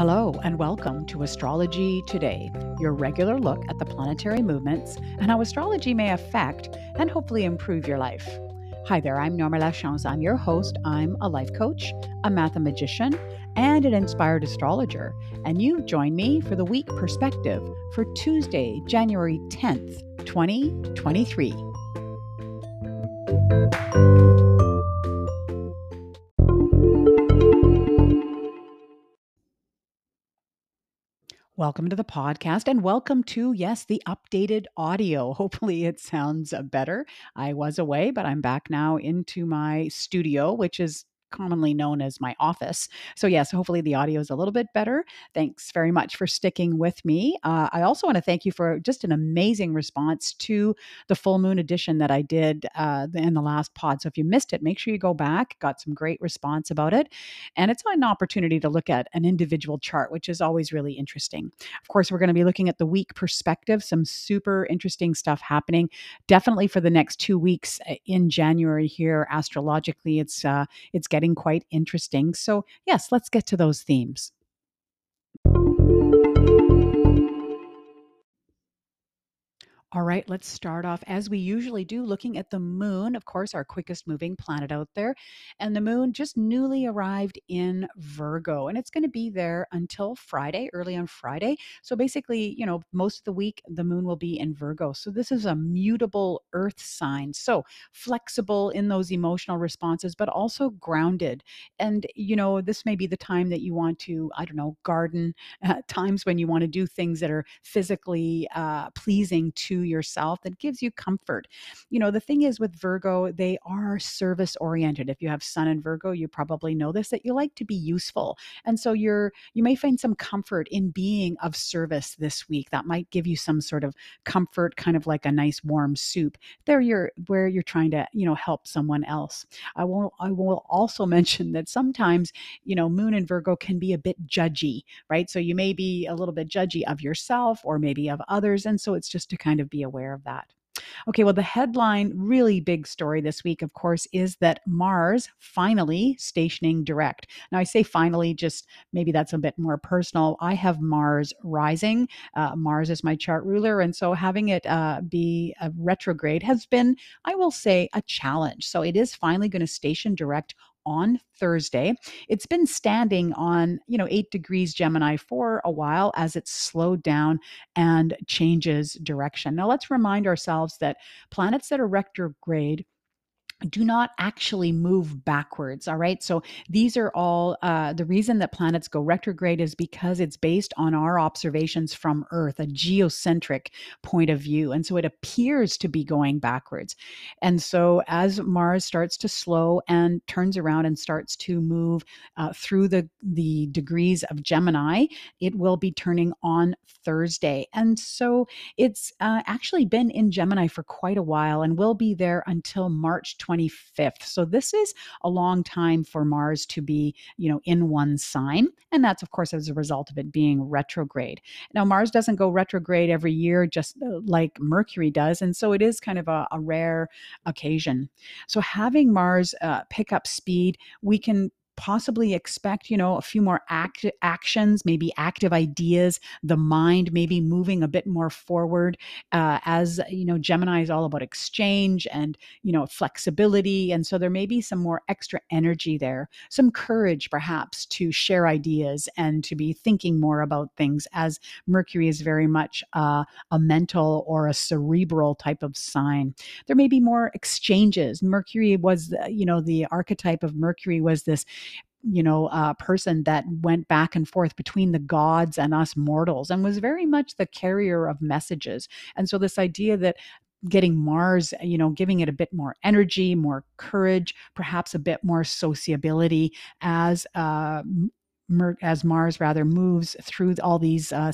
Hello, and welcome to Astrology Today, your regular look at the planetary movements and how astrology may affect and hopefully improve your life. Hi there, I'm Norma Lachance. I'm your host. I'm a life coach, a mathemagician, and an inspired astrologer. And you've joined me for the week perspective for Tuesday, January 10th, 2023. Welcome to the podcast and welcome to, yes, the updated audio. Hopefully, it sounds uh, better. I was away, but I'm back now into my studio, which is commonly known as my office. So, yes, hopefully the audio is a little bit better. Thanks very much for sticking with me. Uh, I also want to thank you for just an amazing response to the full moon edition that I did uh, in the last pod. So, if you missed it, make sure you go back. Got some great response about it. And it's an opportunity to look at an individual chart, which is always really interesting. Of course, we're going to be looking at the week perspective, some super interesting stuff happening. Definitely for the next two weeks uh, in January here, astrologically, it's uh, it's getting getting quite interesting. So, yes, let's get to those themes. All right, let's start off as we usually do, looking at the moon, of course, our quickest moving planet out there. And the moon just newly arrived in Virgo, and it's going to be there until Friday, early on Friday. So basically, you know, most of the week, the moon will be in Virgo. So this is a mutable earth sign. So flexible in those emotional responses, but also grounded. And, you know, this may be the time that you want to, I don't know, garden, uh, times when you want to do things that are physically uh, pleasing to yourself that gives you comfort. You know, the thing is with Virgo, they are service oriented. If you have Sun in Virgo, you probably know this that you like to be useful. And so you're you may find some comfort in being of service this week. That might give you some sort of comfort, kind of like a nice warm soup. There you're where you're trying to, you know, help someone else. I will I will also mention that sometimes, you know, Moon in Virgo can be a bit judgy, right? So you may be a little bit judgy of yourself or maybe of others. And so it's just to kind of be aware of that. Okay, well, the headline, really big story this week, of course, is that Mars finally stationing direct. Now, I say finally, just maybe that's a bit more personal. I have Mars rising. Uh, Mars is my chart ruler. And so having it uh, be a retrograde has been, I will say, a challenge. So it is finally going to station direct on Thursday. It's been standing on, you know, 8 degrees Gemini for a while as it slowed down and changes direction. Now let's remind ourselves that planets that are retrograde do not actually move backwards. All right. So these are all uh, the reason that planets go retrograde is because it's based on our observations from Earth, a geocentric point of view. And so it appears to be going backwards. And so as Mars starts to slow and turns around and starts to move uh, through the, the degrees of Gemini, it will be turning on Thursday. And so it's uh, actually been in Gemini for quite a while and will be there until March 25th. So this is a long time for Mars to be, you know, in one sign. And that's, of course, as a result of it being retrograde. Now, Mars doesn't go retrograde every year, just uh, like Mercury does. And so it is kind of a, a rare occasion. So having Mars uh, pick up speed, we can possibly expect, you know, a few more act- actions, maybe active ideas, the mind maybe moving a bit more forward uh, as, you know, Gemini is all about exchange and, you know, flexibility. And so there may be some more extra energy there, some courage perhaps to share ideas and to be thinking more about things as Mercury is very much uh, a mental or a cerebral type of sign. There may be more exchanges. Mercury was, you know, the archetype of Mercury was this you know, uh, person that went back and forth between the gods and us mortals and was very much the carrier of messages. And so, this idea that getting Mars, you know, giving it a bit more energy, more courage, perhaps a bit more sociability as uh, as Mars rather moves through all these uh,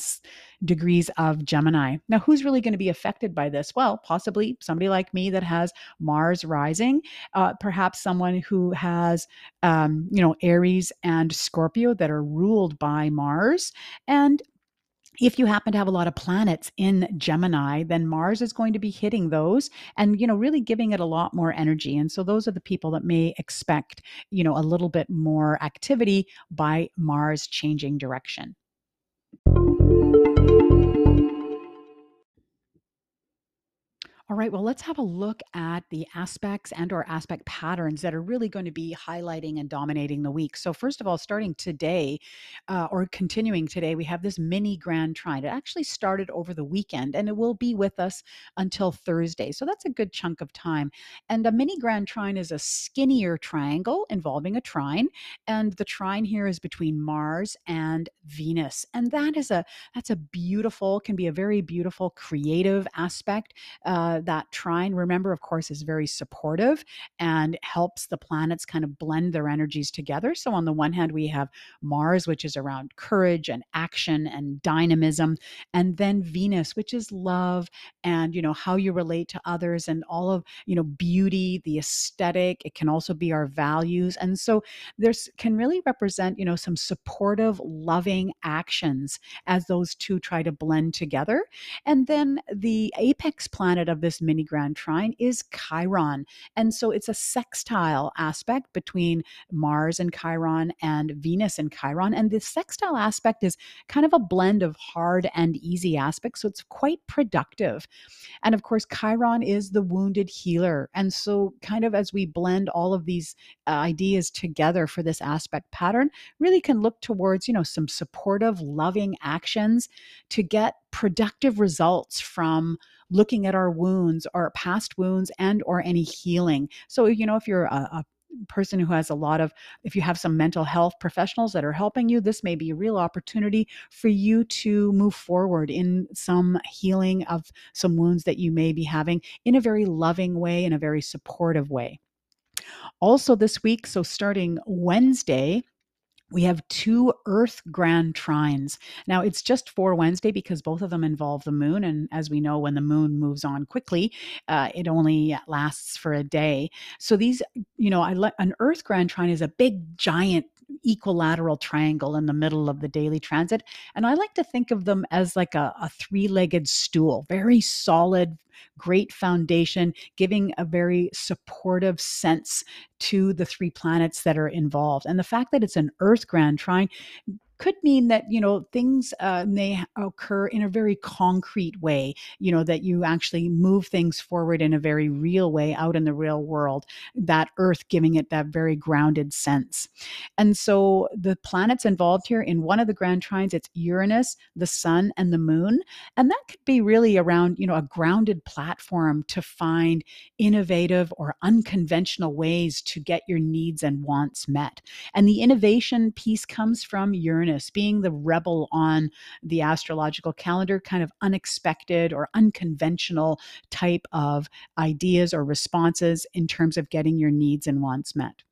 degrees of Gemini. Now, who's really going to be affected by this? Well, possibly somebody like me that has Mars rising, uh, perhaps someone who has, um, you know, Aries and Scorpio that are ruled by Mars, and if you happen to have a lot of planets in Gemini, then Mars is going to be hitting those and, you know, really giving it a lot more energy. And so those are the people that may expect, you know, a little bit more activity by Mars changing direction. All right, well, let's have a look at the aspects and or aspect patterns that are really going to be highlighting and dominating the week. So first of all, starting today uh, or continuing today, we have this mini grand trine. It actually started over the weekend and it will be with us until Thursday. So that's a good chunk of time. And a mini grand trine is a skinnier triangle involving a trine. And the trine here is between Mars and Venus. And that is a that's a beautiful, can be a very beautiful creative aspect. Uh, Uh, that trine, remember, of course, is very supportive and helps the planets kind of blend their energies together. So, on the one hand, we have Mars, which is around courage and action and dynamism, and then Venus, which is love and, you know, how you relate to others and all of, you know, beauty, the aesthetic. It can also be our values. And so, there's can really represent, you know, some supportive, loving actions as those two try to blend together. And then the apex planet of this mini grand trine is Chiron. And so it's a sextile aspect between Mars and Chiron and Venus and Chiron. And the sextile aspect is kind of a blend of hard and easy aspects. So it's quite productive. And of course, Chiron is the wounded healer. And so, kind of as we blend all of these uh, ideas together for this aspect pattern, really can look towards, you know, some supportive, loving actions to get productive results from looking at our wounds our past wounds and or any healing. So you know if you're a, a person who has a lot of if you have some mental health professionals that are helping you this may be a real opportunity for you to move forward in some healing of some wounds that you may be having in a very loving way in a very supportive way. Also this week so starting wednesday we have two Earth grand trines. Now, it's just for Wednesday because both of them involve the moon. And as we know, when the moon moves on quickly, uh, it only lasts for a day. So, these, you know, I le- an Earth grand trine is a big, giant equilateral triangle in the middle of the daily transit. And I like to think of them as like a, a three legged stool, very solid, great foundation, giving a very supportive sense to the three planets that are involved. And the fact that it's an Earth grand trine could mean that you know things uh, may occur in a very concrete way you know that you actually move things forward in a very real way out in the real world that earth giving it that very grounded sense. And so the planets involved here in one of the grand trines it's uranus the sun and the moon and that could be really around you know a grounded platform to find innovative or unconventional ways to get your needs and wants met. And the innovation piece comes from uranus Being the rebel on the astrological calendar, kind of unexpected or unconventional type of ideas or responses in terms of getting your needs and wants met.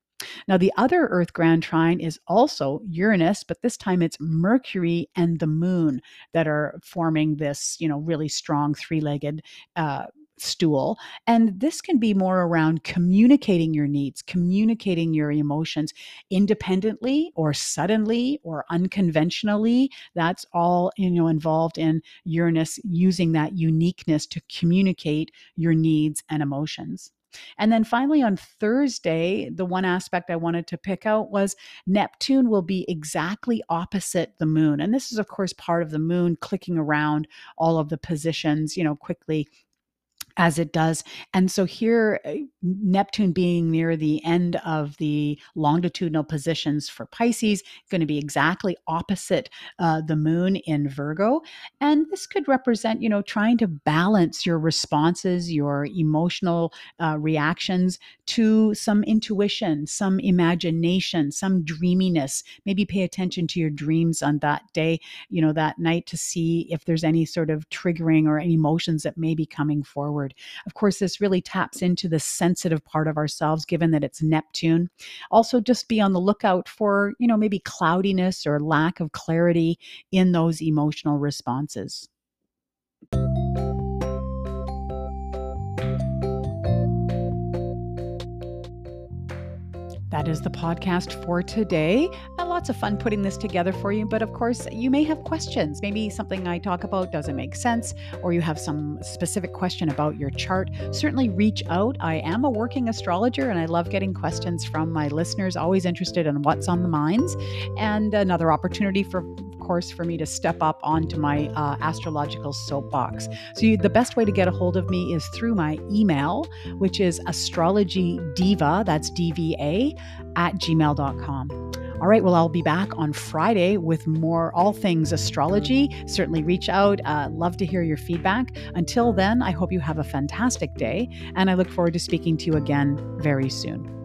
Now, the other Earth grand trine is also Uranus, but this time it's Mercury and the Moon that are forming this, you know, really strong three legged uh, stool. And this can be more around communicating your needs, communicating your emotions independently or suddenly or unconventionally. That's all, you know, involved in Uranus using that uniqueness to communicate your needs and emotions. And then finally, on Thursday, the one aspect I wanted to pick out was Neptune will be exactly opposite the moon. And this is, of course, part of the moon clicking around all of the positions, you know, quickly as it does. And so here, uh, Neptune being near the end of the longitudinal positions for Pisces, going to be exactly opposite uh, the moon in Virgo. And this could represent, you know, trying to balance your responses, your emotional uh, reactions to some intuition, some imagination, some dreaminess. Maybe pay attention to your dreams on that day, you know, that night to see if there's any sort of triggering or any emotions that may be coming forward forward. Of course, this really taps into the sensitive part of ourselves, given that it's Neptune. Also, just be on the lookout for, you know, maybe cloudiness or lack of clarity in those emotional responses. That is the podcast for today. Uh, lots of fun putting this together for you, but of course, you may have questions. Maybe something I talk about doesn't make sense, or you have some specific question about your chart. Certainly reach out. I am a working astrologer and I love getting questions from my listeners, always interested in what's on the minds. And another opportunity for course, for me to step up onto my uh, astrological soapbox. So, you, the best way to get a hold of me is through my email, which is astrologydiva, that's DVA, at gmail.com. All right, well, I'll be back on Friday with more all things astrology. Certainly reach out. Uh, love to hear your feedback. Until then, I hope you have a fantastic day, and I look forward to speaking to you again very soon.